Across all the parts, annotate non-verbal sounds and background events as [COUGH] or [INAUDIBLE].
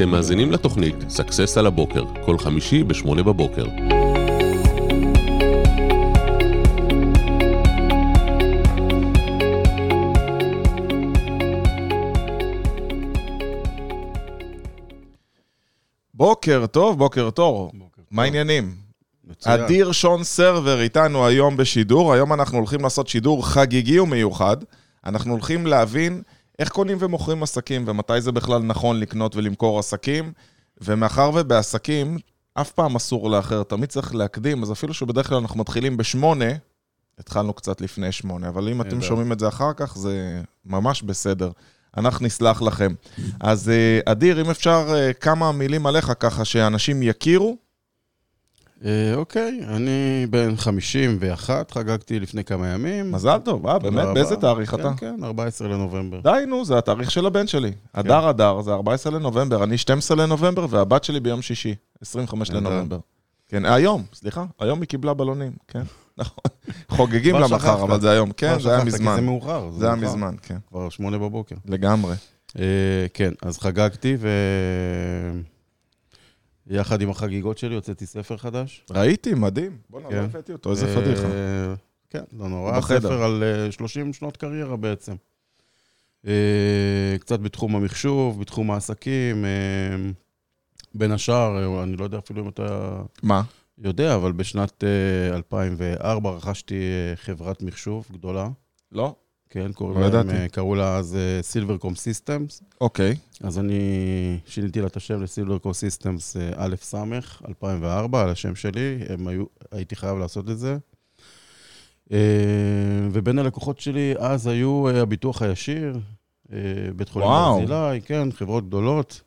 אתם מאזינים לתוכנית Success על הבוקר, כל חמישי ב-8 בבוקר. בוקר טוב, בוקר טוב. מה העניינים? מצוין. אדיר שון סרבר איתנו היום בשידור. היום אנחנו הולכים לעשות שידור חגיגי ומיוחד. אנחנו הולכים להבין איך קונים ומוכרים עסקים, ומתי זה בכלל נכון לקנות ולמכור עסקים. ומאחר ובעסקים, אף פעם אסור לאחר, תמיד צריך להקדים, אז אפילו שבדרך כלל אנחנו מתחילים בשמונה, התחלנו קצת לפני שמונה, אבל אם אתם. שומעים את זה אחר כך, זה ממש בסדר. אנחנו נסלח לכם. אז אה, אדיר, אם אפשר אה, כמה מילים עליך ככה שאנשים יכירו. אה, אוקיי, אני בן 51, חגגתי לפני כמה ימים. מזל טוב, אה, באמת? באיזה תאריך כן, אתה? כן, 14 לנובמבר. די, נו, זה התאריך של הבן שלי. אדר אדר, זה 14 לנובמבר, אני 12 לנובמבר, והבת שלי ביום שישי, 25 נהדר. לנובמבר. כן, היום, סליחה, היום היא קיבלה בלונים, כן, [LAUGHS] נכון. חוגגים לה מחר. אבל זה היום, כן, זה היה כי זה מזמן. מאוחר. זה היה. מזמן, כן, כבר שמונה בבוקר. לגמרי. אה, כן, אז חגגתי, ויחד עם החגיגות שלי הוצאתי ספר חדש. ראיתי, מדהים. בוא'נה, לא כן. הבאתי אותו, איזה אה, פדיחה. כן, לא נורא. בחדר. ספר על אה, 30 שנות קריירה בעצם. אה, קצת בתחום המחשוב, בתחום העסקים. אה, בין השאר, אה, אני לא יודע אפילו אם אתה מה? יודע, אבל בשנת אה, 2004 רכשתי אה, חברת מחשוב גדולה. לא? כן, קוראים לא להם. אה, קראו לה אז Silvercom Systems. אוקיי. אז אני שיניתי לה את השם ל Silvercom Systems א' ס' 2004, על השם שלי, הם היו, הייתי חייב לעשות את זה. אה, ובין הלקוחות שלי אז היו אה, הביטוח הישיר, אה, בית חולים וואו. ברזילי, כן, חברות גדולות,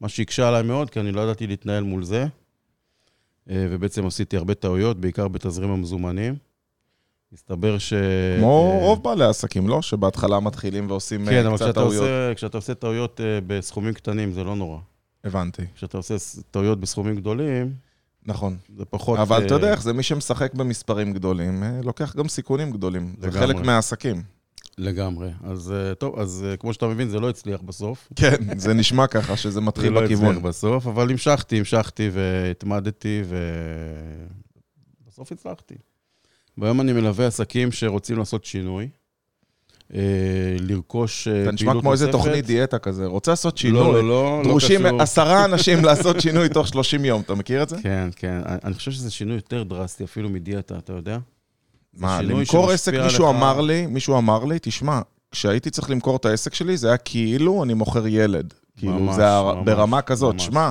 מה שהקשה עליי מאוד, כי אני לא ידעתי להתנהל מול זה. אה, ובעצם עשיתי הרבה טעויות, בעיקר בתזרים המזומנים. מסתבר ש... כמו רוב בעלי העסקים, לא? שבהתחלה מתחילים ועושים אה, כן, אבל קצת כשאתה טעויות. עושה, כשאתה עושה טעויות אה, בסכומים קטנים, זה לא נורא. הבנתי, כשאתה עושה טעויות בסכומים גדולים, נכון. זה פחות... אבל אתה אה, יודע איך זה, מי שמשחק במספרים גדולים, לוקח גם סיכונים גדולים. זה לגמרי. חלק מהעסקים. לגמרי. אז טוב, אז כמו שאתה מבין, זה לא הצליח בסוף. [LAUGHS] כן, זה נשמע ככה, שזה זה מתחיל לא בכיוון. הצליח בסוף, אבל המשכתי, המשכתי והתמדתי, ובסוף הצלחתי. והיום אני מלווה עסקים שרוצים לעשות שינוי, אה, לרכוש אה, פעילות נשמע כמו איזה נוספת. תוכנית דיאטה כזה. רוצה לעשות לא, שינוי, לא, לא, לא דרושים. עשרה [LAUGHS] אנשים לעשות שינוי תוך 30 יום. אתה מכיר את זה? כן, כן. אני- חושב שזה שינוי יותר דרסטי אפילו מדיאטה, אתה יודע? מה, למכור עסק, מישהו עליך- אמר לי, מישהו אמר לי, תשמע, כשהייתי צריך למכור את העסק שלי, זה היה כאילו אני מוכר ילד. כאילו, ממש, זה ממש, ברמה כזאת. שמע,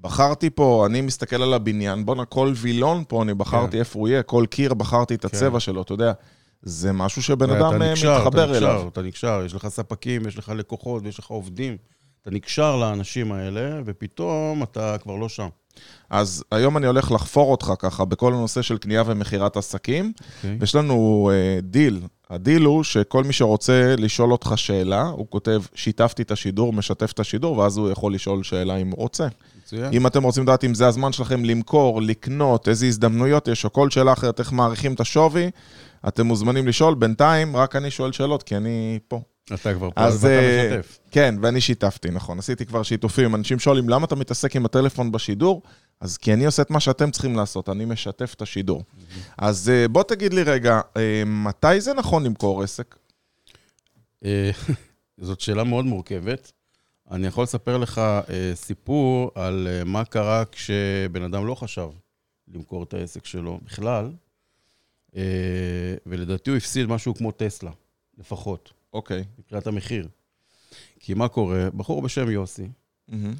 בחרתי פה, אני מסתכל על הבניין, בואנה, כל וילון פה, אני בחרתי כן. איפה הוא יהיה, כל קיר בחרתי את הצבע שלו, אתה יודע. זה משהו שבן אדם אה, נקשר, מתחבר אתה נקשר, אליו. אתה נקשר, יש לך ספקים, יש לך לקוחות ויש לך עובדים. אתה נקשר לאנשים האלה, ופתאום אתה כבר לא שם. אז היום אני הולך לחפור אותך ככה בכל הנושא של קנייה ומכירת עסקים. אוקיי? יש לנו אה, דיל. הדיל הוא שכל מי שרוצה לשאול אותך שאלה, הוא כותב, שיתפתי את השידור, משתף את השידור, ואז הוא יכול לשאול שאלה אם הוא רוצה. מצוין. אם אתם רוצים לדעת אם זה הזמן שלכם למכור, לקנות, איזה הזדמנויות יש, או כל שאלה אחרת, איך מעריכים את השווי, אתם מוזמנים לשאול. בינתיים, רק אני שואל שאלות, כי אני פה. אתה כבר פה, אז אתה אה, משתף. כן, ואני שיתפתי, נכון. עשיתי כבר שיתופים. אנשים שואלים, למה אתה מתעסק עם הטלפון בשידור? אז כי אני עושה את מה שאתם צריכים לעשות, אני משתף את השידור. אז אה, בוא תגיד לי רגע, אה, מתי זה נכון למכור עסק? [LAUGHS] זאת שאלה מאוד מורכבת. אני יכול לספר לך אה, סיפור על אה, מה קרה כשבן אדם לא חשב למכור את העסק שלו בכלל, אה, ולדעתי הוא הפסיד משהו כמו טסלה, לפחות, אוקיי. מבחינת המחיר. כי מה קורה? בחור בשם יוסי, מהמם.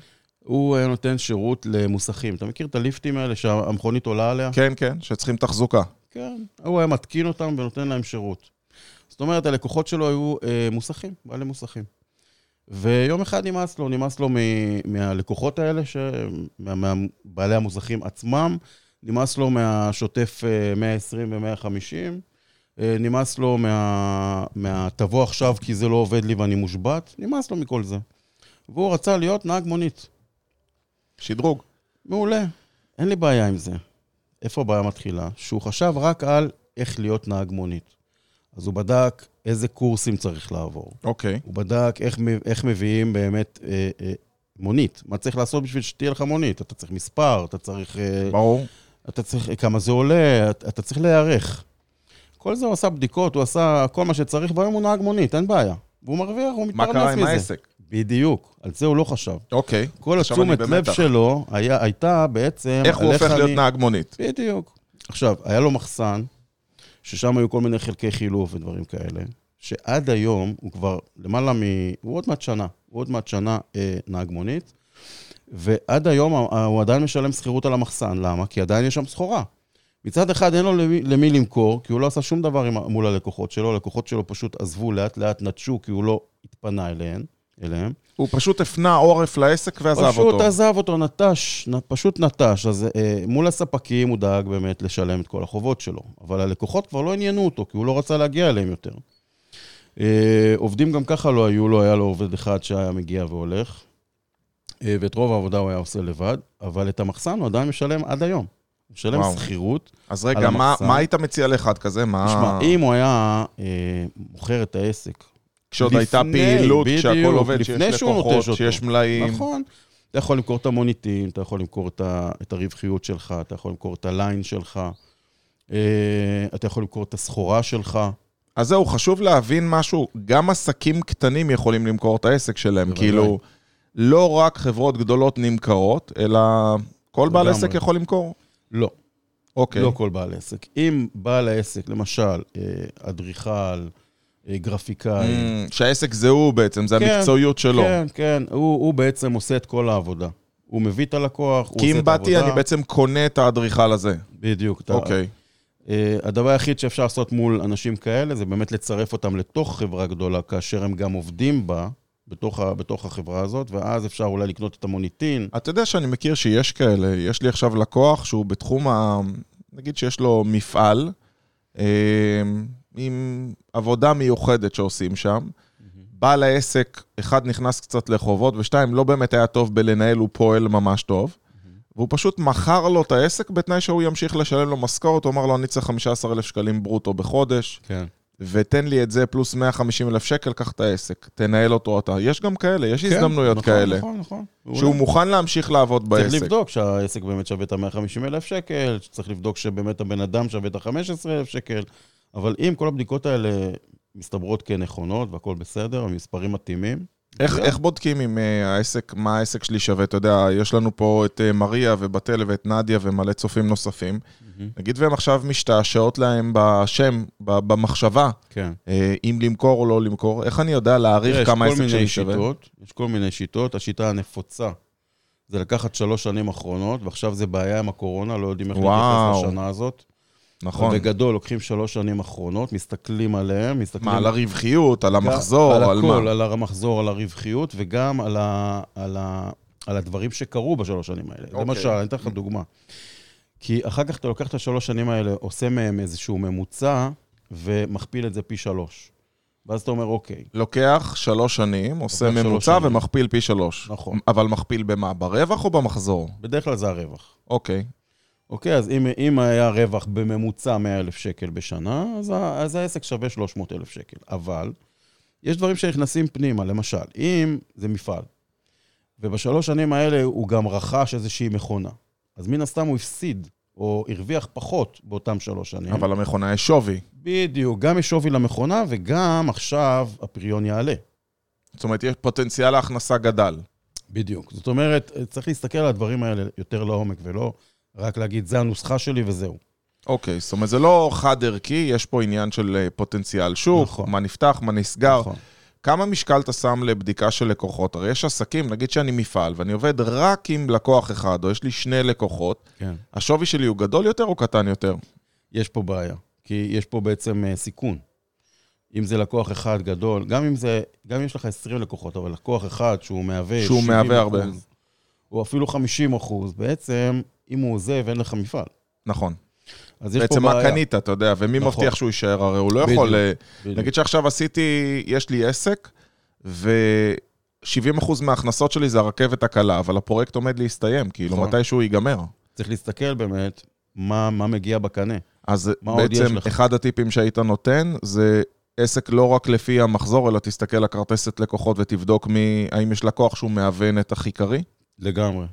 הוא אה, נותן שירות למוסכים. אתה מכיר את הליפטים האלה שהמכונית עולה עליה? כן, כן, שצריכים תחזוקה. כן. הוא היה מתקין אותם ונותן להם שירות. זאת אומרת, הלקוחות שלו היו אה, מוסכים, בעלי מוסכים. ויום אחד נמאס לו, נמאס לו מ- מהלקוחות האלה, ש... מה- מהבעלי המוסכים עצמם, נמאס לו מהשוטף אה, 120 ו-150, אה, נמאס לו מה... מהתבוא עכשיו כי זה לא עובד לי ואני מושבת, נמאס לו מכל זה. והוא רצה להיות נהג מונית. שדרוג. מעולה, אין לי בעיה עם זה. איפה הבעיה מתחילה? שהוא חשב רק על איך להיות נהג מונית. אז הוא בדק איזה קורסים צריך לעבור. אוקיי. הוא בדק איך, איך מביאים באמת אה, אה, מונית. מה צריך לעשות בשביל שתהיה לך מונית? אתה צריך מספר, אתה צריך... אה, ברור. אתה צריך, כמה זה עולה, אתה, אתה צריך להיערך. כל זה הוא עשה בדיקות, הוא עשה כל מה שצריך, והיום הוא נהג מונית, אין בעיה. והוא מרוויח, הוא מה מתפרנס קרה מזה. עם העסק? בדיוק, על זה הוא לא חשב. אוקיי. כל התשומת לב. שלו היה, הייתה בעצם... איך הוא הופך להיות נהג מונית? בדיוק. עכשיו, היה לו מחסן, ששם היו כל מיני חלקי חילוף ודברים כאלה, שעד היום הוא כבר למעלה מ... הוא עוד מעט שנה, הוא עוד מעט שנה אה, נהג מונית, ועד היום הוא עדיין משלם שכירות על המחסן. למה? כי עדיין יש שם סחורה. מצד אחד אין לו למי, למי למכור, כי הוא לא עשה שום דבר עם, מול הלקוחות שלו, הלקוחות שלו פשוט עזבו לאט לאט, נטשו, כי הוא לא התפנה אליהם. אליהם. הוא פשוט הפנה עורף לעסק ועזב פשוט אותו. עזב אותו, נטש, פשוט נטש. אז אה, מול הספקים הוא דאג באמת לשלם את כל החובות שלו. אבל הלקוחות כבר לא עניינו אותו, כי הוא לא רצה להגיע אליהם יותר. אה, עובדים גם ככה לא היו לו, היה לו עובד אחד שהיה מגיע והולך. אה, ואת רוב העבודה הוא היה עושה לבד, אבל את המחסן הוא עדיין משלם עד היום. הוא משלם. שכירות. אז רגע, מה. מה היית מציע לאחד כזה? מה... תשמע, אם הוא היה אה, מוכר את העסק כשעוד הייתה פעילות, בדיוק, כשהכל עובד, שיש לקוחות. שיש מלאים. נכון. אתה יכול למכור את המוניטין, אתה יכול למכור את, הרווחיות שלך, אתה יכול למכור את הליין שלך, אה, אתה יכול למכור את הסחורה שלך. אז זהו, חשוב להבין משהו, גם עסקים קטנים יכולים למכור את העסק שלהם. כאילו, לא רק חברות גדולות נמכרות, אלא כל בעל. עסק יכול למכור. לא, אוקיי. לא כל בעל עסק. אם בעל העסק, למשל, אה, אדריכל, גרפיקאי, Mm, שהעסק זה הוא בעצם, זה כן, המקצועיות שלו. כן, כן, הוא, הוא בעצם עושה את כל העבודה. הוא מביא את הלקוח, הוא כי עושה אם את העבודה. באתי, אני בעצם קונה את האדריכל הזה. בדיוק. אוקיי. אה, הדבר היחיד שאפשר לעשות מול אנשים כאלה, זה באמת לצרף אותם לתוך חברה גדולה, כאשר הם גם עובדים בה, בתוך, ה, בתוך החברה הזאת, ואז אפשר אולי לקנות את המוניטין. אתה יודע שאני מכיר שיש כאלה, יש לי עכשיו לקוח שהוא בתחום ה... נגיד שיש לו מפעל אה, עם עבודה מיוחדת שעושים שם. בעל העסק, אחד נכנס קצת לחובות, ושתיים, לא באמת היה טוב בלנהל, הוא פועל ממש טוב. והוא פשוט מכר לו את העסק בתנאי שהוא ימשיך לשלם לו משכורת, הוא אמר לו, אני צריך 15,000 שקלים ברוטו בחודש, כן. ותן לי את זה פלוס 150,000 שקל, קח את העסק, תנהל אותו אתה. יש גם כאלה, יש הזדמנויות נכון, כאלה. נכון, נכון. שהוא מוכן להמשיך לעבוד צריך בעסק. לבדוק שהעסק באמת שווה את ה-150 אלף שקל, צריך לבדוק שבאמת הבן אדם שווה את ה-15 אלף שקל, אבל אם כל הבדיקות האלה מסתברות כנכונות והכול בסדר, המספרים מתאימים, איך. איך בודקים אם uh, העסק, מה העסק שלי שווה? אתה יודע, יש לנו פה את uh, מריה ובתל ואת נדיה ומלא צופים נוספים. נגיד והם עכשיו משתעשעות להם בשם, ב- במחשבה, כן. uh, אם למכור או לא למכור, איך אני יודע להעריך תראה, כמה העסק שלי שווה? שיטות, יש כל מיני שיטות. השיטה הנפוצה זה לקחת שלוש שנים אחרונות, ועכשיו זה בעיה עם הקורונה, לא יודעים איך. להתייחס לשנה הזאת. נכון. בגדול, לוקחים שלוש שנים אחרונות, מסתכלים עליהם, מסתכלים... מה, על הרווחיות, על המחזור, על על הכל, מה? על המחזור, על הרווחיות, וגם על, ה, על, ה, על הדברים שקרו בשלוש שנים האלה. אוקיי. למשל, אני אתן לך דוגמה. כי אחר כך אתה לוקח את השלוש שנים האלה, עושה מהם איזשהו ממוצע, ומכפיל את זה פי שלוש. ואז אתה אומר, אוקיי, לוקח שלוש שנים, עושה ממוצע שנים. ומכפיל פי שלוש. נכון. אבל מכפיל במה? ברווח או במחזור? בדרך כלל זה הרווח. אוקיי. אוקיי, אז אם, אם היה רווח בממוצע 100,000 שקל בשנה, אז, ה- אז העסק שווה 300,000 שקל. אבל יש דברים שנכנסים פנימה, למשל, אם זה מפעל, ובשלוש שנים האלה הוא גם רכש איזושהי מכונה, אז מן הסתם הוא הפסיד, או הרוויח פחות באותם שלוש שנים. אבל למכונה יש שווי. בדיוק, גם יש שווי למכונה, וגם עכשיו הפריון יעלה. זאת אומרת, יש פוטנציאל ההכנסה גדל. בדיוק. זאת אומרת, צריך להסתכל על הדברים האלה יותר לעומק, ולא רק להגיד, זה הנוסחה שלי וזהו. אוקיי, זאת אומרת, זה לא חד-ערכי, יש פה עניין של אה, פוטנציאל שוק, נכון. מה נפתח, מה נסגר. נכון. כמה משקל אתה שם לבדיקה של לקוחות? הרי יש עסקים, נגיד שאני מפעל, ואני עובד רק עם לקוח אחד, או יש לי שני לקוחות, כן. השווי שלי הוא גדול יותר או קטן יותר? יש פה בעיה, כי יש פה בעצם אה, סיכון. אם זה לקוח אחד גדול, גם אם זה, גם אם יש לך 20 לקוחות, אבל לקוח אחד שהוא מהווה שהוא 70 מהווה הרבה. אחוז, או אפילו 50 אחוז, בעצם, אם הוא עוזב, אין לך מפעל. נכון. אז יש בעצם פה מה בעיה. קנית, אתה יודע, ומי נכון. מבטיח שהוא יישאר? הרי הוא לא בדיוק, יכול... אה, בדיוק. נגיד שעכשיו עשיתי, יש לי עסק, ו-70% מההכנסות שלי זה הרכבת הקלה, אבל הפרויקט עומד להסתיים, כאילו, נכון. מתישהו ייגמר. צריך להסתכל באמת מה, מה מגיע בקנה. אז מה בעצם? אחד הטיפים שהיית נותן זה עסק לא רק לפי המחזור, אלא תסתכל על הכרטסת לקוחות ותבדוק מי, האם יש לקוח שהוא מהווה נתח עיקרי? לגמרי.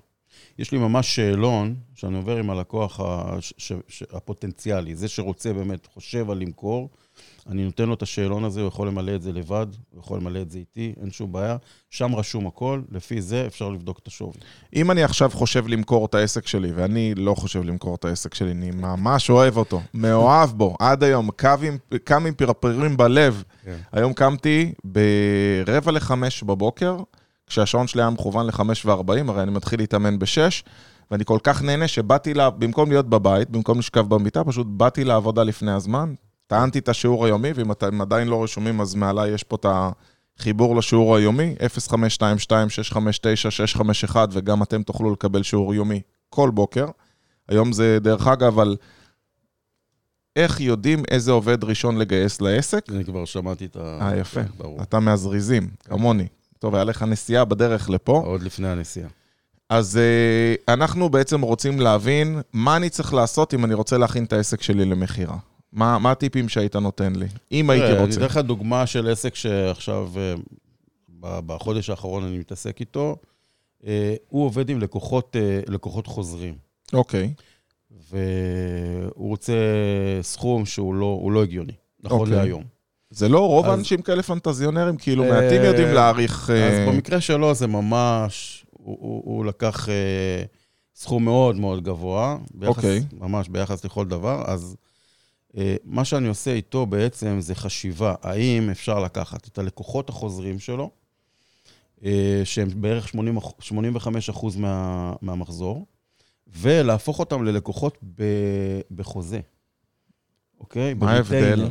יש לי ממש שאלון שאני עובר עם הלקוח ש- ש- הפוטנציאלי, זה שרוצה באמת, חושב על למכור, אני נותן לו את השאלון הזה, הוא יכול למלא את זה לבד, הוא יכול למלא את זה איתי, אין שום בעיה. שם רשום הכל, לפי זה אפשר לבדוק את השווי. אם אני עכשיו חושב למכור את העסק שלי, ואני לא חושב למכור את העסק שלי, אני ממש אוהב אותו, מאוהב בו, עד היום, קם עם פרפרים בלב. כן. היום קמתי ברבע לחמש בבוקר, כשהשעון שלי היה מכוון לחמש וארבעים, הרי אני מתחיל להתאמן בשש, ואני כל כך נהנה שבאתי, לה, במקום להיות בבית, במקום לשכב במיטה, פשוט באתי לעבודה לפני הזמן, טענתי את השיעור היומי, ואם אתם עדיין לא רשומים, אז מעליי יש פה את החיבור לשיעור היומי, 0522-659-651, וגם אתם תוכלו לקבל שיעור יומי כל בוקר. היום זה, דרך אגב, על איך יודעים איזה עובד ראשון לגייס לעסק. אני כבר שמעתי את ה... אה, יפה. כן, ברור. אתה מהזריזים, כמוני. טוב, היה לך נסיעה בדרך לפה. עוד לפני הנסיעה. אז uh, אנחנו בעצם רוצים להבין מה אני צריך לעשות אם אני רוצה להכין את העסק שלי למכירה. מה, מה הטיפים שהיית נותן לי, אם הייתי תראה, אני רוצה? אתן לך דוגמה של עסק שעכשיו, אה, בחודש האחרון אני מתעסק איתו. אה, הוא עובד עם לקוחות, לקוחות חוזרים, אוקיי, והוא רוצה סכום שהוא לא, לא הגיוני, נכון אוקיי. להיום. זה לא רוב אז- האנשים כאלה פנטזיונרים, כאילו אה, מעטים יודעים להעריך... אז אה, במקרה שלו זה ממש, הוא, הוא, הוא לקח אה, סכום מאוד מאוד גבוה, ביחס, אוקיי. ממש ביחס לכל דבר, אז אה, מה שאני עושה איתו בעצם זה חשיבה, האם אפשר לקחת את הלקוחות החוזרים שלו, אה, שהם בערך 80, 85% מה, מהמחזור, ולהפוך אותם ללקוחות ב, בחוזה, אוקיי? מה ההבדל?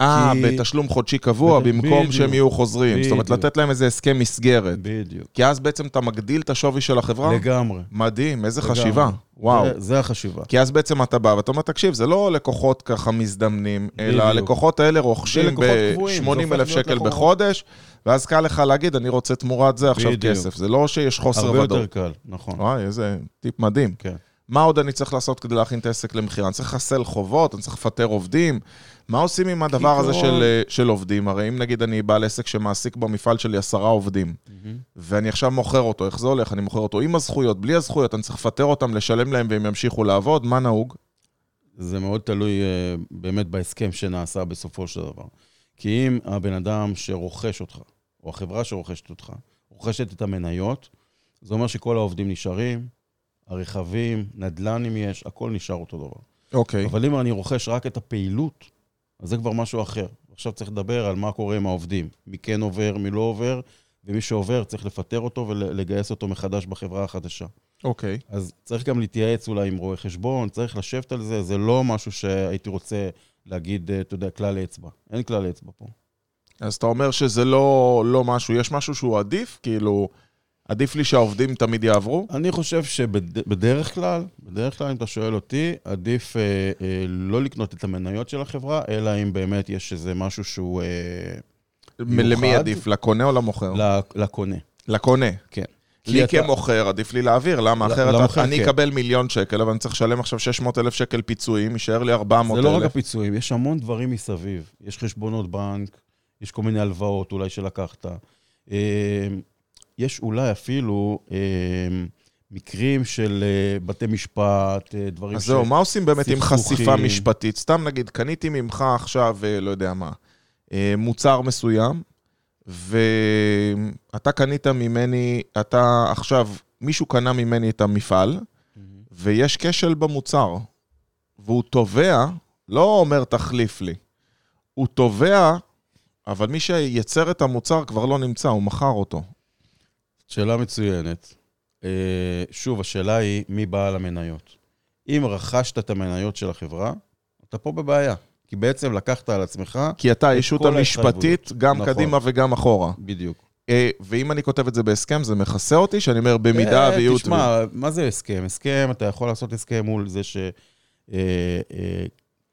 אה, כי- בתשלום חודשי קבוע, בדיוק. במקום שהם יהיו חוזרים. זאת אומרת, בדיוק. לתת להם איזה הסכם מסגרת. בדיוק. כי אז בעצם אתה מגדיל את השווי של החברה? לגמרי. מדהים, איזה לגמרי. חשיבה. וואו. זה, זה החשיבה. כי אז בעצם אתה בא ואתה אומר, תקשיב, זה לא לקוחות ככה מזדמנים, אלא בדיוק. הלקוחות האלה רוכשים לקוחות קבועים, זה ב-80 הופך אלף שקל לקוחות. בחודש, ואז קל לך להגיד, אני רוצה תמורת זה עכשיו בדיוק. כסף. זה לא שיש חוסר הרבה יותר ודאות. קל, נכון. וואי, איזה טיפ מדהים. כן. מה עוד אני צריך לעשות כדי להכין את העסק למכירה? אני צריך לחסל חובות, אני צריך לפטר עובדים. מה עושים עם הדבר הזה של, אה, של עובדים? הרי אם נגיד אני בעל עסק שמעסיק במפעל שלי עשרה עובדים, ואני עכשיו מוכר אותו, איך זה הולך? אני מוכר אותו עם הזכויות, בלי הזכויות, אני צריך לפטר אותם, לשלם להם והם ימשיכו לעבוד, מה נהוג? זה מאוד תלוי אה, באמת בהסכם שנעשה בסופו של דבר. כי אם הבן אדם שרוכש אותך, או החברה שרוכשת אותך, רוכשת את המניות, זה אומר שכל העובדים נשארים, הרכבים, נדל"ן אם יש, הכל נשאר אותו דבר. אוקיי. אבל אם אני רוכש רק את הפעילות, אז זה כבר משהו אחר. עכשיו צריך לדבר על מה קורה עם העובדים. מי כן עובר, מי לא עובר, ומי שעובר צריך לפטר אותו ולגייס אותו מחדש בחברה החדשה. אוקיי. אז צריך גם להתייעץ אולי עם רואה חשבון, צריך לשבת על זה, זה לא משהו שהייתי רוצה להגיד, אה, אתה יודע, כלל אצבע. אין כלל אצבע פה. אז אתה אומר שזה לא, לא משהו, יש משהו שהוא עדיף? כאילו, עדיף לי שהעובדים תמיד יעברו? אני חושב שבדרך כלל, בדרך כלל, אם אתה שואל אותי, עדיף אה, אה, לא לקנות את המניות של החברה, אלא אם באמת יש איזה משהו שהוא אה, למי מיוחד. עדיף, לקונה או למוכר? לקונה. לקונה. כן. לי אתה- כמוכר, עדיף לי להעביר, למה? ל- אחרת למוכר, אני כן. אקבל מיליון שקל, אבל אני צריך לשלם עכשיו 600 אלף שקל פיצויים, יישאר לי 400 זה לא רק אלף. הפיצויים, יש המון דברים מסביב. יש חשבונות בנק, יש כל מיני הלוואות אולי שלקחת. יש אולי אפילו אה, מקרים של אה, בתי משפט, אה, דברים אז זהו, מה עושים באמת עם. חשיפה משפטית? סתם נגיד, קניתי ממך עכשיו, אה, לא יודע מה, אה, מוצר מסוים, ואתה קנית ממני, אתה עכשיו, מישהו קנה ממני את המפעל, ויש כשל במוצר, והוא תובע, לא אומר תחליף לי, הוא תובע, אבל מי שייצר את המוצר כבר לא נמצא, הוא מכר אותו. שאלה מצוינת. אה, שוב, השאלה היא מי בעל המניות. אם רכשת את המניות של החברה, אתה פה בבעיה. כי בעצם לקחת על עצמך, כי אתה הישות המשפטית. גם נכון. קדימה וגם אחורה. בדיוק. אה, ואם אני כותב את זה בהסכם, זה מכסה אותי? שאני אומר, במידה אה, ויהיו... תשמע, מה זה הסכם? הסכם, אתה יכול לעשות הסכם מול זה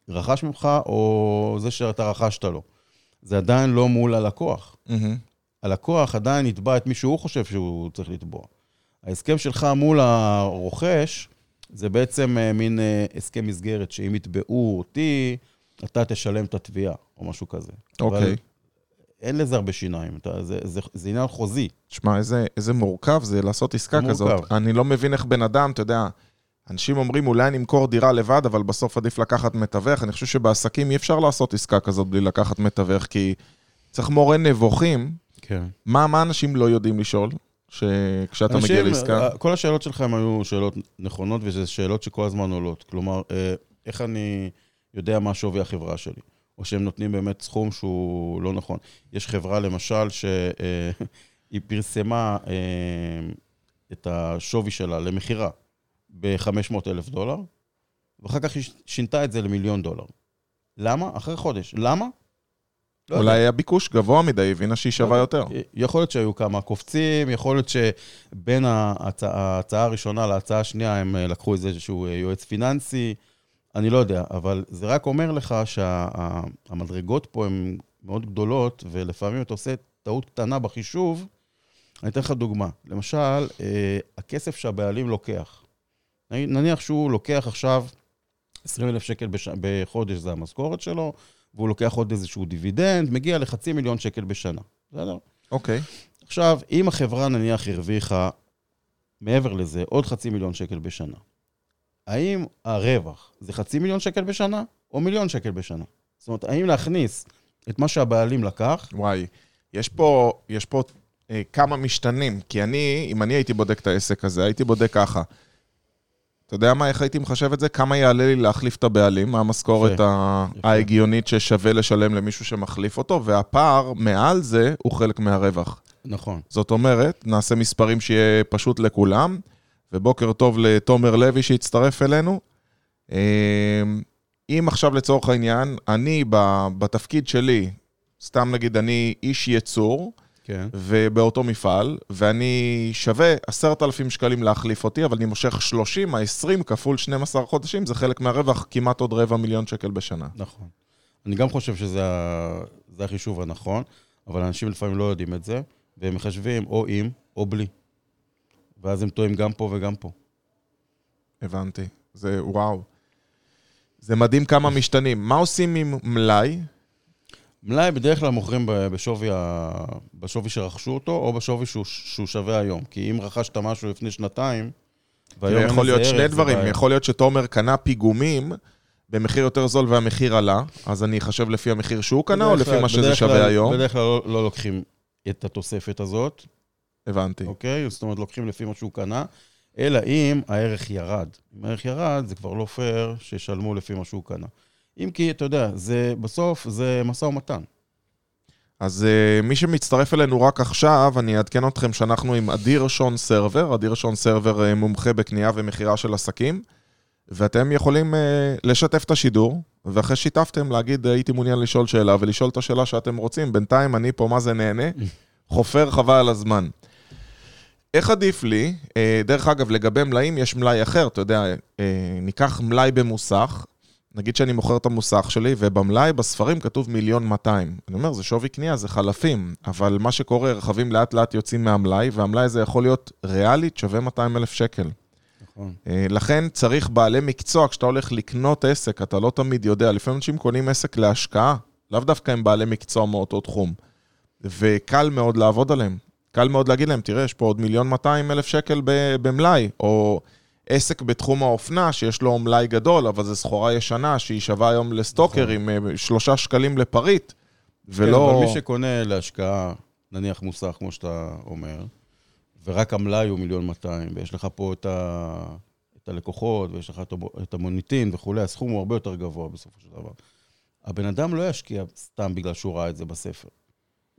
שרכש ממך, או זה שאתה רכשת לו. זה עדיין לא מול הלקוח. מהמם. הלקוח עדיין יתבע את מי שהוא חושב שהוא צריך לתבוע. ההסכם שלך מול הרוכש, זה בעצם אה, מין אה, הסכם מסגרת, שאם יתבעו אותי, אתה תשלם את התביעה, או משהו כזה. אוקיי. אבל אין לזה הרבה שיניים, אתה, זה, זה, זה עניין חוזי. תשמע, איזה, איזה מורכב זה לעשות עסקה זה כזאת. מורכב. אני לא מבין איך בן אדם, אתה יודע, אנשים אומרים, אולי אני אמכור דירה לבד, אבל בסוף עדיף לקחת מתווך. אני חושב שבעסקים אי אפשר לעשות עסקה כזאת בלי לקחת מתווך, כי צריך מורה נבוכים. כן. מה, מה אנשים לא יודעים לשאול שכשאתה מגיע לעסקה? אה, כל השאלות שלכם היו שאלות נכונות, וזה שאלות שכל הזמן עולות. כלומר, אה, איך אני יודע מה שווי החברה שלי? או שהם נותנים באמת סכום שהוא לא נכון. יש חברה, למשל, שהיא [LAUGHS] פרסמה אה, את השווי שלה למכירה ב-500 אלף דולר, ואחר כך היא שינתה את זה למיליון דולר. למה? אחרי חודש. למה? לא יודע. אולי היה ביקוש גבוה מדי, הבינה שהיא שווה יותר. יכול להיות שהיו כמה קופצים, יכול להיות שבין ההצעה, ההצעה הראשונה להצעה השנייה הם אה, לקחו איזשהו אה, יועץ פיננסי, אני לא יודע, אבל זה רק אומר לך שהמדרגות פה הן מאוד גדולות, ולפעמים אתה עושה טעות קטנה בחישוב. אני אתן לך דוגמה. למשל, אה, הכסף שהבעלים לוקח. נניח שהוא לוקח עכשיו 20 אלף שקל בש... בחודש, זה המשכורת שלו, והוא לוקח עוד איזשהו דיבידנד, מגיע לחצי מיליון שקל בשנה. בסדר? אוקיי. עכשיו, אם החברה נניח הרוויחה מעבר לזה עוד חצי מיליון שקל בשנה, האם הרווח זה חצי מיליון שקל בשנה או מיליון שקל בשנה? זאת אומרת, האם להכניס את מה שהבעלים לקח, וואי, יש פה, יש פה אה, כמה משתנים, כי אני, אם אני הייתי בודק את העסק הזה, הייתי בודק ככה. אתה יודע מה, איך הייתי מחשב את זה? כמה יעלה לי להחליף את הבעלים? מה המשכורת ה-. ההגיונית ששווה לשלם למישהו שמחליף אותו, והפער מעל זה הוא חלק מהרווח. נכון, זאת אומרת, נעשה מספרים שיהיה פשוט לכולם, ובוקר טוב לתומר לוי שהצטרף אלינו. אה, אם עכשיו לצורך העניין, אני בתפקיד שלי, סתם נגיד אני איש ייצור, כן. ובאותו מפעל, ואני שווה עשרת אלפים שקלים להחליף אותי, אבל אני מושך 30, ה-20 כפול 12 חודשים, זה חלק מהרווח, כמעט עוד רבע מיליון שקל בשנה. נכון. אני גם חושב שזה זה החישוב הנכון, אבל אנשים לפעמים לא יודעים את זה, והם מחשבים או עם או בלי. ואז הם טועים גם פה וגם פה. הבנתי. זה וואו. זה מדהים כמה משתנים. מה עושים עם מלאי? מלאי בדרך כלל מוכרים בשווי, ה... בשווי שרכשו אותו, או בשווי שהוא, שהוא שווה היום. כי אם רכשת משהו לפני שנתיים, והיום יכול להיות שני דברים. בעיה. יכול להיות שתומר קנה פיגומים במחיר יותר זול והמחיר עלה, אז אני אחשב לפי המחיר שהוא קנה, או לפי מה שזה שווה כלל- היום? בדרך כלל לא, לא לוקחים את התוספת הזאת, הבנתי. אוקיי? זאת אומרת, לוקחים לפי מה שהוא קנה, אלא אם הערך ירד. אם הערך ירד, זה כבר לא פייר שישלמו לפי מה שהוא קנה. אם כי, אתה יודע, זה, בסוף זה משא ומתן. אז uh, מי שמצטרף אלינו רק עכשיו, אני אעדכן אתכם שאנחנו עם אדיר שון סרבר. אדיר שון סרבר uh, מומחה בקנייה ומכירה של עסקים, ואתם יכולים uh, לשתף את השידור, ואחרי שיתפתם להגיד, הייתי מעוניין לשאול שאלה, ולשאול את השאלה שאתם רוצים. בינתיים אני פה, מה זה נהנה? חופר חבל על הזמן. איך עדיף לי? דרך אגב, לגבי מלאים יש מלאי אחר, אתה יודע, ניקח מלאי במוסך, נגיד שאני מוכר את המוסך שלי, ובמלאי בספרים כתוב מיליון 200. אני אומר, זה שווי קנייה, זה חלפים, אבל מה שקורה, רכבים לאט לאט יוצאים מהמלאי, והמלאי הזה יכול להיות ריאלית שווה 200 אלף שקל. נכון. אה, לכן צריך בעלי מקצוע, כשאתה הולך לקנות עסק, אתה לא תמיד יודע, לפעמים אנשים קונים עסק להשקעה, לאו דווקא הם בעלי מקצוע מאותו תחום. וקל מאוד לעבוד עליהם. קל מאוד להגיד להם, תראה, יש פה עוד מיליון 200 אלף שקל במלאי, או עסק בתחום האופנה שיש לו מלאי גדול, אבל זו סחורה ישנה שהיא שווה היום לסטוקר עם אה, שלושה שקלים לפריט, ולא... כן, אבל מי שקונה להשקעה, נניח מוסך, כמו שאתה אומר, ורק המלאי הוא מיליון 200, ויש לך פה את, ה... את הלקוחות, ויש לך את המוניטין וכולי, הסכום הוא הרבה יותר גבוה בסופו של דבר. הבן אדם לא ישקיע סתם בגלל שהוא ראה את זה בספר.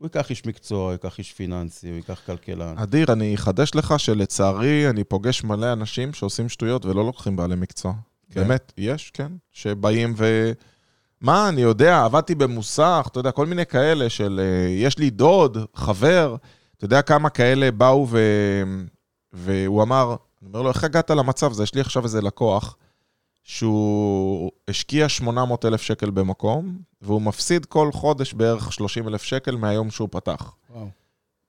הוא ייקח איש מקצוע, הוא ייקח איש פיננסי, הוא ייקח כלכלן. אדיר, אני אחדש לך שלצערי אני פוגש מלא אנשים שעושים שטויות ולא לוקחים בעלי מקצוע. כן. באמת, יש, כן. שבאים ו... מה, אני יודע, עבדתי במוסך, אתה יודע, כל מיני כאלה של... אה, יש לי דוד, חבר, אתה יודע כמה כאלה באו ו... והוא אמר, אני אומר לו, איך הגעת למצב הזה? יש לי עכשיו איזה לקוח שהוא השקיע 800 אלף שקל במקום, והוא מפסיד כל חודש בערך 30 אלף שקל מהיום שהוא פתח. וואו.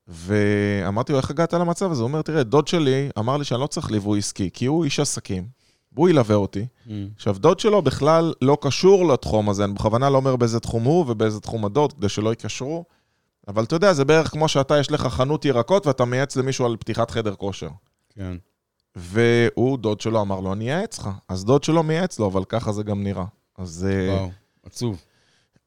ואמרתי לו, איך הגעת למצב הזה? הוא אומר, תראה, דוד שלי אמר לי שאני לא צריך ליווי עסקי, כי הוא איש עסקים, והוא ילווה אותי. Mm. עכשיו, דוד שלו בכלל לא קשור לתחום הזה, אני בכוונה לא אומר באיזה תחום הוא ובאיזה תחום הדוד, כדי שלא יקשרו, אבל אתה יודע, זה בערך כמו שאתה, יש לך חנות ירקות ואתה מייעץ למישהו על פתיחת חדר כושר. כן. והוא, דוד שלו, אמר לו, אני אייעץ לך. אז דוד שלו מייעץ לו, אבל ככה זה גם נראה. אז אה, וואו, עצוב.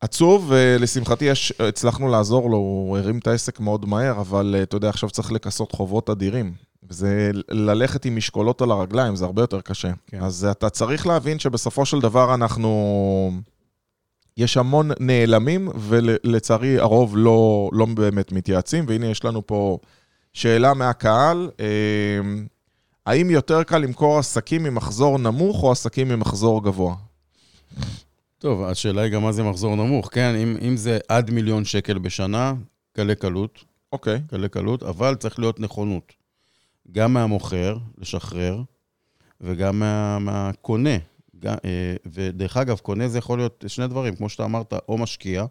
עצוב, ולשמחתי יש, הצלחנו לעזור לו, הוא הרים את העסק מאוד מהר, אבל אה, אתה יודע, עכשיו צריך לכסות חובות אדירים. וזה ללכת עם משקולות על הרגליים, זה הרבה יותר קשה. כן. כן. אז אתה צריך להבין שבסופו של דבר אנחנו... יש המון נעלמים, ולצערי הרוב לא, לא באמת מתייעצים, והנה יש לנו פה שאלה מהקהל. האם יותר קל למכור עסקים ממחזור נמוך או עסקים ממחזור גבוה? טוב, השאלה היא גם מה זה מחזור נמוך, כן? אם, אם זה עד מיליון שקל בשנה, קלי קלות, אוקיי. קלי קלות, אבל צריך להיות נכונות. גם מהמוכר, לשחרר, וגם מה, מהקונה. גם, אה, ודרך אגב, קונה זה יכול להיות שני דברים, כמו שאתה אמרת, או משקיע,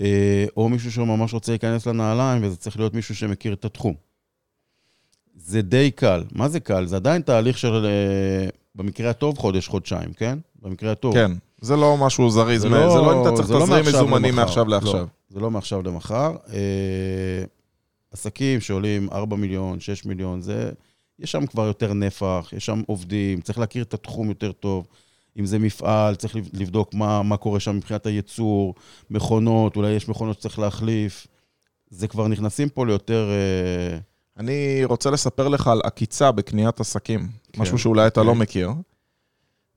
אה, או מישהו שממש רוצה להיכנס לנעליים, וזה צריך להיות מישהו שמכיר את התחום. זה די קל. מה זה קל? זה עדיין תהליך של, אה, במקרה הטוב, חודש, חודשיים, כן? במקרה הטוב. כן, זה לא משהו זריז, זה, לא, זה לא אם אתה צריך לא תזרים מעכשיו מזומנים. מעכשיו לא, לעכשיו. זה לא מעכשיו למחר. אה, עסקים שעולים 4 מיליון, 6 מיליון, זה... יש שם כבר יותר נפח, יש שם עובדים, צריך להכיר את התחום יותר טוב. אם זה מפעל, צריך לב- לבדוק מה, מה קורה שם מבחינת הייצור, מכונות, אולי יש מכונות שצריך להחליף. זה כבר נכנסים פה ליותר... אה, אני רוצה לספר לך על עקיצה בקניית עסקים, כן, משהו שאולי אתה לא אוקיי. מכיר.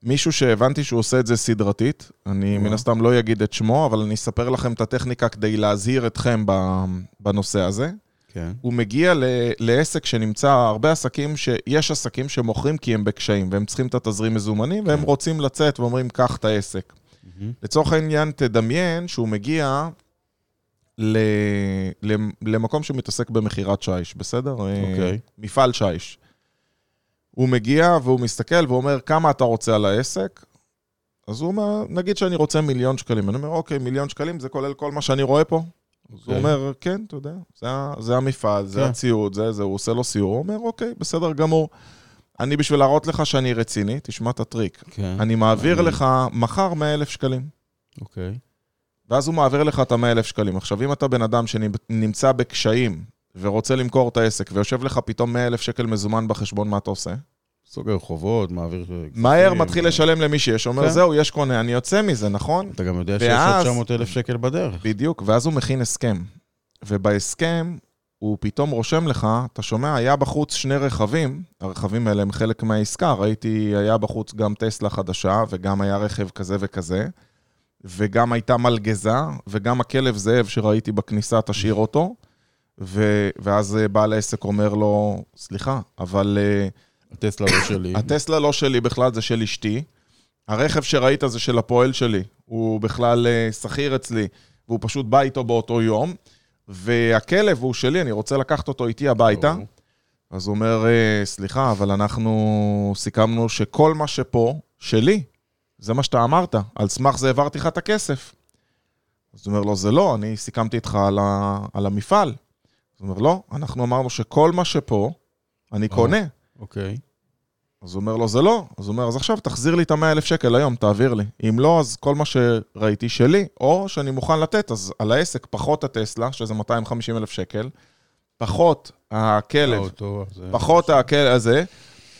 מישהו שהבנתי שהוא עושה את זה סדרתית, אני. מן הסתם לא אגיד את שמו, אבל אני אספר לכם את הטכניקה כדי להזהיר אתכם בנושא הזה. כן, הוא מגיע ל- לעסק שנמצא, הרבה עסקים, שיש עסקים שמוכרים כי הם בקשיים, והם צריכים את התזרים מזומנים, והם כן. רוצים לצאת ואומרים, קח את העסק. מהמם. לצורך העניין, תדמיין שהוא מגיע למקום שמתעסק במכירת שיש, בסדר? אוקיי. מפעל שיש. הוא מגיע והוא מסתכל ואומר, כמה אתה רוצה על העסק? אז הוא אומר, נגיד שאני רוצה מיליון שקלים. אני אומר, אוקיי, מיליון שקלים זה כולל כל מה שאני רואה פה? אז הוא אוקיי. אומר, כן, אתה יודע, זה, זה המפעל, זה כן. הציוד, זה זה, הוא עושה לו סיור. הוא אומר, אוקיי, בסדר גמור. אני בשביל להראות לך שאני רציני, תשמע את הטריק. כן. אני מעביר מעניין. לך מחר 100 אלף שקלים. אוקיי. ואז הוא מעביר לך את ה-100 אלף שקלים. עכשיו, אם אתה בן אדם שנמצא בקשיים ורוצה למכור את העסק, ויושב לך פתאום 100 אלף שקל מזומן בחשבון, מה אתה עושה? סוגר חובות, מעביר... מהר מתחיל לשלם למי שיש, אומר, כן. זהו, יש קונה, אני יוצא מזה, נכון? אתה גם יודע שיש ואז- עוד 900 אלף שקל בדרך. בדיוק, ואז הוא מכין הסכם. ובהסכם, הוא פתאום רושם לך, אתה שומע, היה בחוץ שני רכבים, הרכבים האלה הם חלק מהעסקה, ראיתי, היה בחוץ גם טסלה חדשה, וגם היה רכב כזה וכזה, וגם הייתה מלגזה, וגם הכלב זאב שראיתי בכניסה, תשאיר אותו. ו- ואז אה, בעל העסק אומר לו, סליחה, אבל אה, הטסלה לא שלי. [COUGHS] הטסלה לא שלי בכלל, זה של אשתי. הרכב שראית זה של הפועל שלי. הוא בכלל אה, שכיר אצלי, והוא פשוט בא איתו באותו יום. והכלב הוא שלי, אני רוצה לקחת אותו איתי הביתה. אז הוא אומר, סליחה, אבל אנחנו סיכמנו שכל מה שפה, שלי. זה מה שאתה אמרת, על סמך זה העברתי לך את הכסף. אז הוא אומר לו, זה לא, אני סיכמתי איתך על, ה... על המפעל. אז הוא אומר, לא, אנחנו אמרנו שכל מה שפה, אני אה. קונה. אוקיי. אז הוא אומר לו, זה לא. אז הוא אומר, אז עכשיו תחזיר לי את ה-100 אלף שקל היום, תעביר לי. אם לא, אז כל מה שראיתי שלי, או שאני מוכן לתת, אז על העסק פחות הטסלה, שזה 250 אלף שקל, פחות הכלב, פחות הכלב הזה,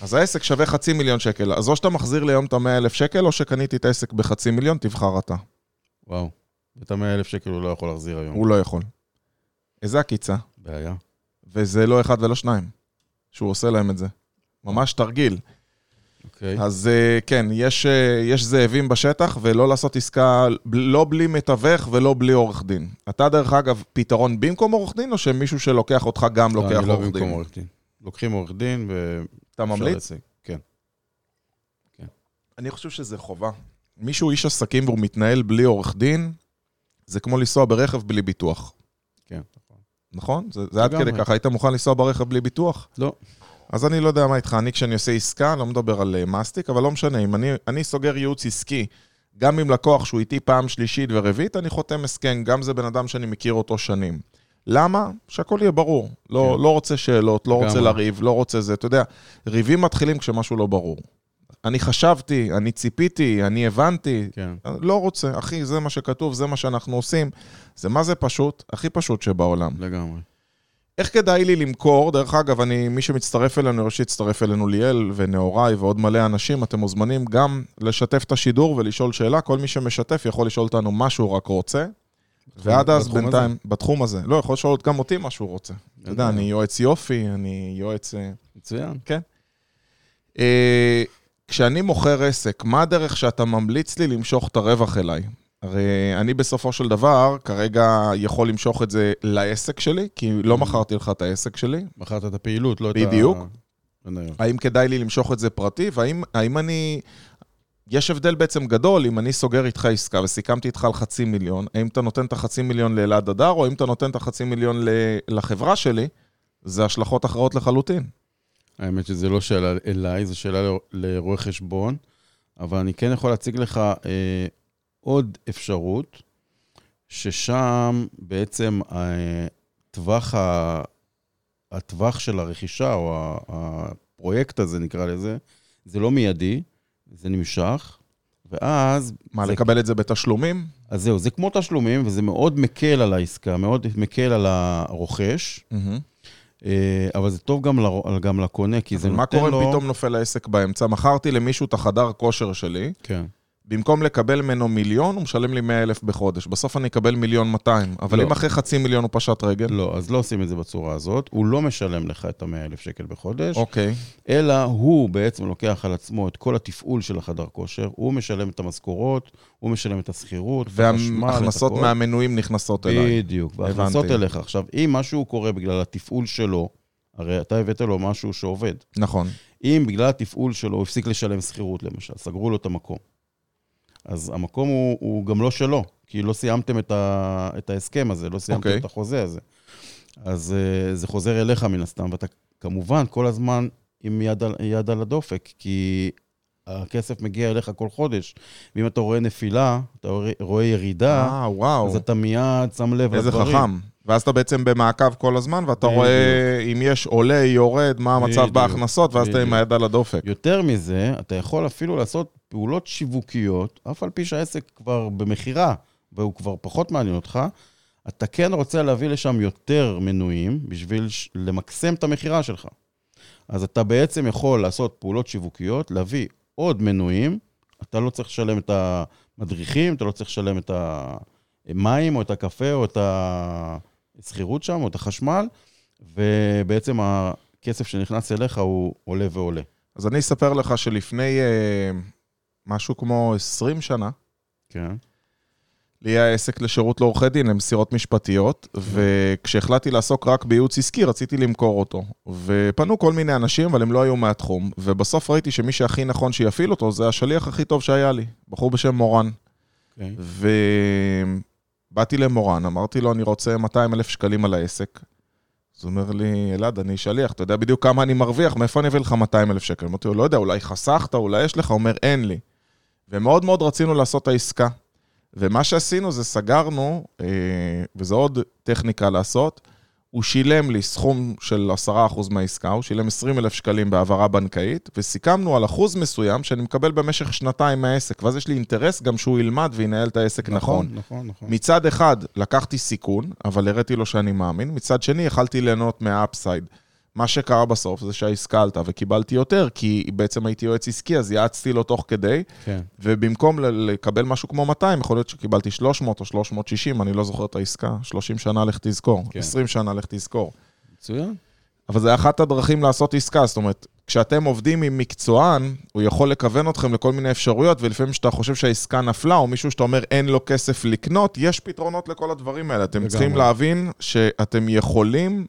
אז העסק שווה חצי מיליון שקל. אז או שאתה מחזיר לי היום את ה-100 אלף שקל, או שקניתי את העסק בחצי מיליון, תבחר אתה. וואו. את ה-100 אלף שקל הוא לא יכול להחזיר היום. הוא לא יכול. איזה עקיצה. בעיה. וזה לא אחד ולא שניים, שהוא עושה להם את זה. ממש תרגיל. אוקיי. אז אה, כן, יש, אה, יש זאבים בשטח, ולא לעשות עסקה לא בלי מתווך ולא בלי עורך דין. אתה, דרך אגב, פתרון במקום עורך דין, או שמישהו שלוקח אותך גם לא, לוקח אני לא עורך במקום דין? עורך דין. לוקחים עורך דין ו... אתה ממליץ? כן. אני חושב שזה חובה. מישהו איש עסקים והוא מתנהל בלי עורך דין, זה כמו לנסוע ברכב בלי ביטוח, כן. נכון? זה, זה עד. כדי ככה, היית מוכן לנסוע ברכב בלי ביטוח? לא. אז אני לא יודע מה איתך, אני כשאני עושה עסקה, לא מדבר על אה, מסטיק, אבל לא משנה, אם אני, אני סוגר ייעוץ עסקי, גם עם לקוח שהוא איתי פעם שלישית ורביעית, אני חותם הסכם, גם זה בן אדם שאני מכיר אותו שנים. למה? שהכל יהיה ברור. לא, כן. לא רוצה שאלות, לא רוצה. לריב, לא רוצה זה, אתה יודע, ריבים מתחילים כשמשהו לא ברור. אני חשבתי, אני ציפיתי, אני הבנתי. כן. לא רוצה, אחי, זה מה שכתוב, זה מה שאנחנו עושים. זה מה זה פשוט? הכי פשוט שבעולם. לגמרי. איך כדאי לי למכור? דרך אגב, אני, מי שמצטרף אלינו, או שיצטרף אלינו ליאל ונאוריי ועוד מלא אנשים, אתם מוזמנים גם לשתף את השידור ולשאול שאלה. כל מי שמשתף יכול לשאול אותנו מה שהוא רק רוצה. ועד אז בינתיים, הזה? בתחום הזה. לא, יכול לשאול גם אותי מה שהוא רוצה. אתה יודע. אני יועץ יופי, אני יועץ... אה, מצוין. אה, כשאני מוכר עסק, מה הדרך שאתה ממליץ לי למשוך את הרווח אליי? הרי אני בסופו של דבר, כרגע יכול למשוך את זה לעסק שלי, כי לא מכרתי לך את העסק שלי. מכרת את הפעילות, לא את בדיוק. המניות. האם כדאי לי למשוך את זה פרטי, והאם האם אני... יש הבדל בעצם גדול אם אני סוגר איתך עסקה וסיכמתי איתך על חצי מיליון, האם אתה נותן את החצי מיליון לאלעד אדר, או האם אתה נותן את החצי מיליון לחברה שלי, זה השלכות אחרות לחלוטין. האמת שזה לא שאלה אליי, זו שאלה לרואה חשבון, אבל אני כן יכול להציג לך אה, עוד אפשרות, ששם בעצם הטווח, ה... הטווח של הרכישה, או הפרויקט הזה, נקרא לזה, זה לא מיידי, זה נמשך, ואז... מה, זה... לקבל את זה בתשלומים? אז זהו, זה כמו תשלומים, וזה מאוד מקל על העסקה, מאוד מקל על הרוכש. אה, אבל זה טוב גם, ל... גם לקונה, כי זה נותן מה לו... קורה אם פתאום נופל העסק באמצע? מכרתי למישהו את החדר כושר שלי, כן. במקום לקבל ממנו מיליון, הוא משלם לי 100 אלף בחודש. בסוף אני אקבל מיליון 200. אבל לא. אם אחרי חצי מיליון הוא פשט רגל? לא, אז לא עושים את זה בצורה הזאת. הוא לא משלם לך את ה-100,000 שקל בחודש, אוקיי. אלא הוא בעצם לוקח על עצמו את כל התפעול של החדר כושר, הוא משלם את המשכורות, הוא משלם את השכירות, וההכנסות. מהמנויים נכנסות אליי. בדיוק, וההכנסות. אליך. עכשיו, אם משהו קורה בגלל התפעול שלו, הרי אתה הבאת לו משהו שעובד. נכון. אם בגלל התפעול שלו הוא הפסיק לשלם שכירות, למשל, סגרו לו את המקום, אז המקום הוא, הוא גם לא שלו, כי לא סיימתם את, ה, את ההסכם הזה, לא סיימתם אוקיי. את החוזה הזה. אז uh, זה חוזר אליך מן הסתם, ואתה כמובן כל הזמן עם יד על, יד על הדופק, כי הכסף מגיע אליך כל חודש, ואם אתה רואה נפילה, אתה רואה, ירידה, אה, וואו. אז אתה מיד שם לב איזה לדברים. חכם. ואז אתה בעצם במעקב כל הזמן, ואתה בדיוק. רואה אם יש עולה, יורד, מה המצב בדיוק, בהכנסות, ואז אתה עם בדיוק. היד על הדופק. יותר מזה, אתה יכול אפילו לעשות פעולות שיווקיות, אף על פי שהעסק כבר במכירה, והוא כבר פחות מעניין אותך, אתה כן רוצה להביא לשם יותר מנויים בשביל למקסם את המכירה שלך. אז אתה בעצם יכול לעשות פעולות שיווקיות, להביא עוד מנויים, אתה לא צריך לשלם את המדריכים, אתה לא צריך לשלם את המים או את הקפה או את השכירות שם או את החשמל, ובעצם הכסף שנכנס אליך הוא עולה ועולה. אז אני אספר לך שלפני אה, משהו כמו 20 שנה, כן. לי היה עסק לשירות לעורכי דין, למסירות משפטיות, וכשהחלטתי לעסוק רק בייעוץ עסקי, רציתי למכור אותו. ופנו כל מיני אנשים, אבל הם לא היו מהתחום, ובסוף ראיתי שמי שהכי נכון שיפעיל אותו, זה השליח הכי טוב שהיה לי, בחור בשם מורן. אוקיי. ובאתי למורן, אמרתי לו, אני רוצה 200 אלף שקלים על העסק. אז הוא אומר לי, אלעד, אני שליח, אתה יודע בדיוק כמה אני מרוויח, מאיפה אני אביא לך 200 אלף שקל? אמרתי לו, לא יודע, אולי חסכת, אולי יש לך, הוא אומר, אין לי. ומאוד מאוד רצינו לעשות את העסקה. ומה שעשינו זה סגרנו, אה, וזו עוד טכניקה לעשות, הוא שילם לי סכום של 10% מהעסקה, הוא שילם 20 אלף שקלים בהעברה בנקאית, וסיכמנו על אחוז מסוים שאני מקבל במשך שנתיים מהעסק, ואז יש לי אינטרס גם שהוא ילמד וינהל את העסק נכון. נכון, נכון. מצד אחד, לקחתי סיכון, אבל הראיתי לו שאני מאמין. מצד שני, יכלתי ליהנות מה upside. מה שקרה בסוף זה שהעסקה עלתה וקיבלתי יותר, כי בעצם הייתי יועץ עסקי, אז יעצתי לו תוך כדי, כן. ובמקום לקבל משהו כמו 200, יכול להיות שקיבלתי 300 או 360, אני לא זוכר את העסקה. 30 שנה לך תזכור, כן. 20 שנה לך תזכור. מצוין. אבל זה אחת הדרכים לעשות עסקה, זאת אומרת, כשאתם עובדים עם מקצוען, הוא יכול לכוון אתכם לכל מיני אפשרויות, ולפעמים כשאתה חושב שהעסקה נפלה, או מישהו שאתה אומר אין לו כסף לקנות, יש פתרונות לכל הדברים האלה. אתם לגמרי. צריכים להבין שאתם יכולים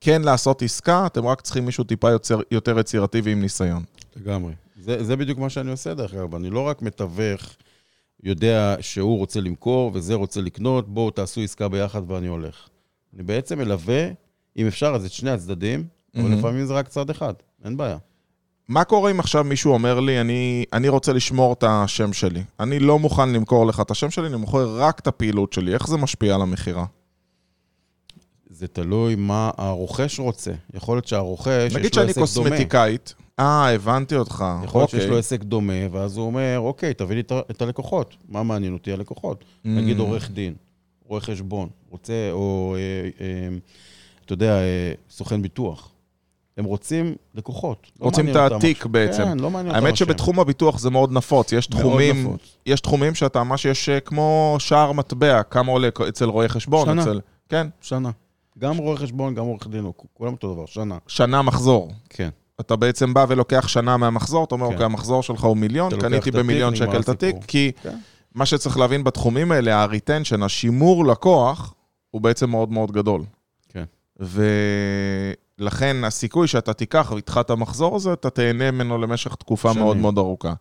כן לעשות עסקה, אתם רק צריכים מישהו טיפה יוצר, יותר יצירתי ועם ניסיון. לגמרי. זה, זה בדיוק מה שאני עושה, דרך אגב. אני לא רק מתווך, יודע שהוא רוצה למכור וזה רוצה לקנות, בואו תעשו עסקה ביחד ואני הולך. אני בעצם מלווה, אם אפשר, אז את שני הצדדים, אבל מהמם. לפעמים זה רק צד אחד, אין בעיה. מה קורה אם עכשיו מישהו אומר לי, אני, אני רוצה לשמור את השם שלי. אני לא מוכן למכור לך את השם שלי, אני מוכר רק את הפעילות שלי. איך זה משפיע על המכירה? זה תלוי מה הרוכש רוצה. יכול להיות שהרוכש, נגיד יש לו שאני עסק דומה. קוסמטיקאית, אה, הבנתי אותך. יכול להיות שיש אוקיי. לו עסק דומה, ואז הוא אומר, אוקיי, תביא לי את הלקוחות. מה מעניין אותי? הלקוחות. Mm. נגיד עורך דין, רואה חשבון, רוצה, או, אה, אה, אתה יודע, אה, סוכן ביטוח. הם רוצים לקוחות. לא רוצים את התיק. בעצם. כן, לא מעניין אותם האמת. שבתחום הביטוח זה מאוד נפוץ. יש תחומים, נפוץ. יש תחומים שאתה ממש יש אה, כמו שער מטבע, כמה עולה אצל רואי חשבון, שנה. אצל... כן, שנה. גם רואה חשבון, גם עורך דין, כולם אותו דבר, שנה. שנה מחזור. כן. אתה בעצם בא ולוקח שנה מהמחזור, אתה אומר, כן. אוקיי, המחזור שלך הוא מיליון, קניתי במיליון שקל את התיק. כי כן. מה שצריך להבין בתחומים האלה, הריטנשן, השימור לקוח, הוא בעצם מאוד מאוד גדול. כן. ולכן הסיכוי שאתה תיקח איתך את המחזור הזה, אתה תהנה ממנו למשך תקופה שנים. מאוד מאוד ארוכה.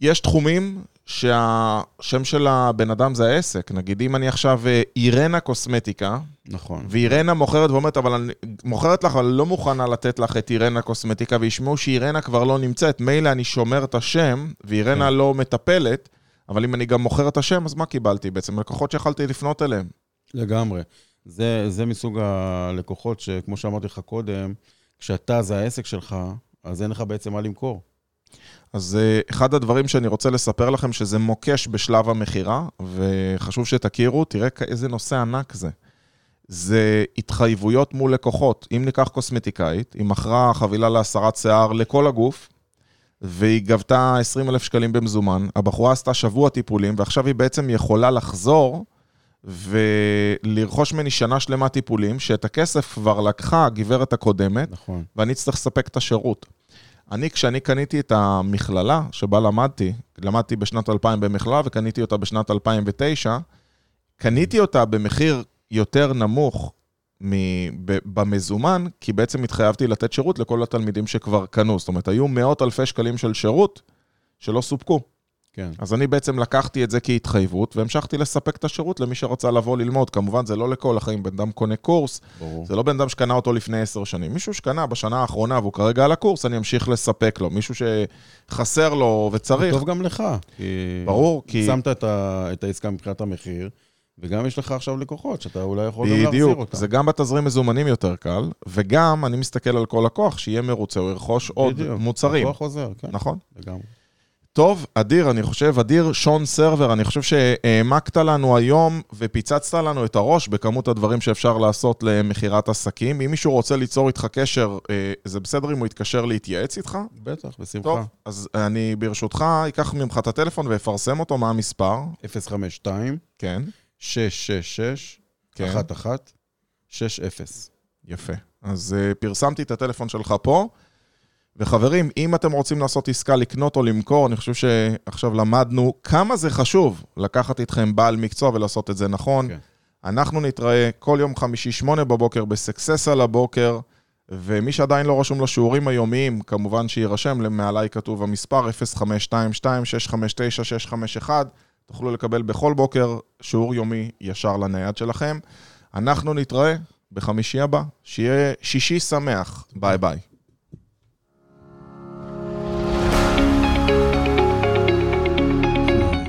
יש תחומים שהשם של הבן אדם זה העסק. נגיד, אם אני עכשיו אה, אירנה קוסמטיקה, נכון. ואירנה מוכרת ואומרת, אבל אני מוכרת לך, אבל לא מוכנה לתת לך את אירנה קוסמטיקה, וישמעו שאירנה כבר לא נמצאת. מילא אני שומר את השם, ואירנה כן. לא מטפלת, אבל אם אני גם מוכר את השם, אז מה קיבלתי בעצם? לקוחות שיכלתי לפנות אליהם. לגמרי. זה, זה מסוג הלקוחות שכמו שאמרתי לך קודם, כשאתה זה העסק שלך, אז אין לך בעצם מה למכור. אז אה, אחד הדברים שאני רוצה לספר לכם, שזה מוקש בשלב המכירה, וחשוב שתכירו, תראה איזה נושא ענק זה. זה התחייבויות מול לקוחות. אם ניקח קוסמטיקאית, היא מכרה חבילה להסרת שיער לכל הגוף, והיא גבתה 20 אלף שקלים במזומן, הבחורה עשתה שבוע טיפולים, ועכשיו היא בעצם יכולה לחזור ולרכוש ממני שנה שלמה טיפולים, שאת הכסף כבר לקחה הגברת הקודמת, נכון. ואני אצטרך לספק את השירות. אני, כשאני קניתי את המכללה שבה למדתי, למדתי בשנת 2000 במכללה וקניתי אותה בשנת 2009, קניתי אותה במחיר יותר נמוך במזומן, כי בעצם התחייבתי לתת שירות לכל התלמידים שכבר קנו. זאת אומרת, היו מאות אלפי שקלים של שירות שלא סופקו. כן. אז אני בעצם לקחתי את זה כהתחייבות, והמשכתי לספק את השירות למי שרצה לבוא ללמוד. כמובן, זה לא לכל החיים, בן אדם קונה קורס, ברור. זה לא בן אדם שקנה אותו לפני עשר שנים. מישהו שקנה בשנה האחרונה והוא כרגע על הקורס, אני אמשיך לספק לו. מישהו שחסר לו וצריך. טוב גם לך. כי... ברור, כי- שמת את, ה... את העסקה מבחינת המחיר, וגם יש לך עכשיו לקוחות, שאתה אולי יכול גם להחזיר בדיוק, אותם. זה גם בתזרים מזומנים יותר קל, וגם אני מסתכל על כל לקוח, שיהיה מרוצה, הוא ירכוש עוד בדיוק. מוצרים. לקוח חוזר, כן. נכון. לגמרי. טוב, אדיר, אני חושב, אדיר שון סרבר, אני חושב שהעמקת לנו היום ופיצצת לנו את הראש בכמות הדברים שאפשר לעשות למכירת עסקים. אם מישהו רוצה ליצור איתך קשר, אה, זה בסדר אם הוא יתקשר להתייעץ איתך? בטח, בשמחה. טוב, אז אני ברשותך אקח ממך את הטלפון ואפרסם אותו, מה המספר? 052 כן, 666 כן. 1160 יפה. אז uh, פרסמתי את הטלפון שלך פה. וחברים, אם אתם רוצים לעשות עסקה, לקנות או למכור, אני חושב שעכשיו למדנו כמה זה חשוב לקחת איתכם בעל מקצוע ולעשות את זה נכון. כן. אנחנו נתראה כל יום חמישי, שמונה בבוקר, בסקסס על הבוקר, ומי שעדיין לא רשום לשיעורים היומיים, כמובן שיירשם, מעליי כתוב המספר 0522-659-651, תוכלו לקבל בכל בוקר שיעור יומי ישר לנייד שלכם. אנחנו נתראה בחמישי הבא, שיהיה שישי שמח, ביי ביי.